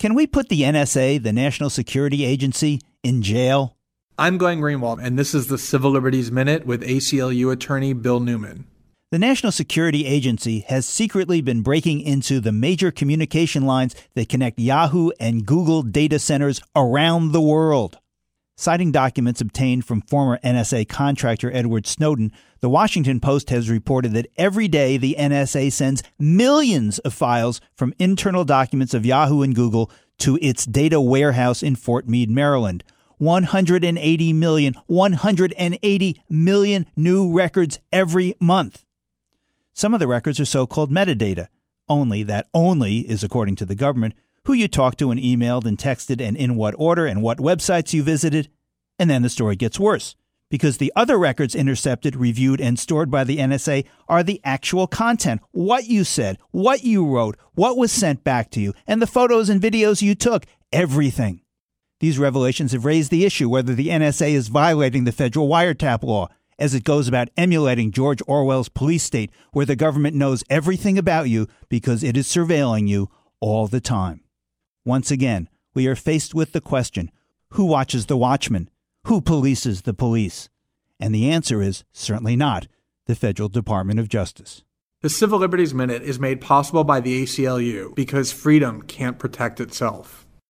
Can we put the NSA, the National Security Agency, in jail? I'm Glenn Greenwald, and this is the Civil Liberties Minute with ACLU attorney Bill Newman. The National Security Agency has secretly been breaking into the major communication lines that connect Yahoo and Google data centers around the world. Citing documents obtained from former NSA contractor Edward Snowden, the Washington Post has reported that every day the NSA sends millions of files from internal documents of Yahoo and Google to its data warehouse in Fort Meade, Maryland. 180 million, 180 million new records every month. Some of the records are so called metadata. Only that only is according to the government who you talked to and emailed and texted and in what order and what websites you visited. And then the story gets worse because the other records intercepted, reviewed, and stored by the NSA are the actual content what you said, what you wrote, what was sent back to you, and the photos and videos you took, everything. These revelations have raised the issue whether the NSA is violating the federal wiretap law as it goes about emulating George Orwell's police state, where the government knows everything about you because it is surveilling you all the time. Once again, we are faced with the question who watches the watchman? Who polices the police? And the answer is certainly not the Federal Department of Justice. The Civil Liberties Minute is made possible by the ACLU because freedom can't protect itself.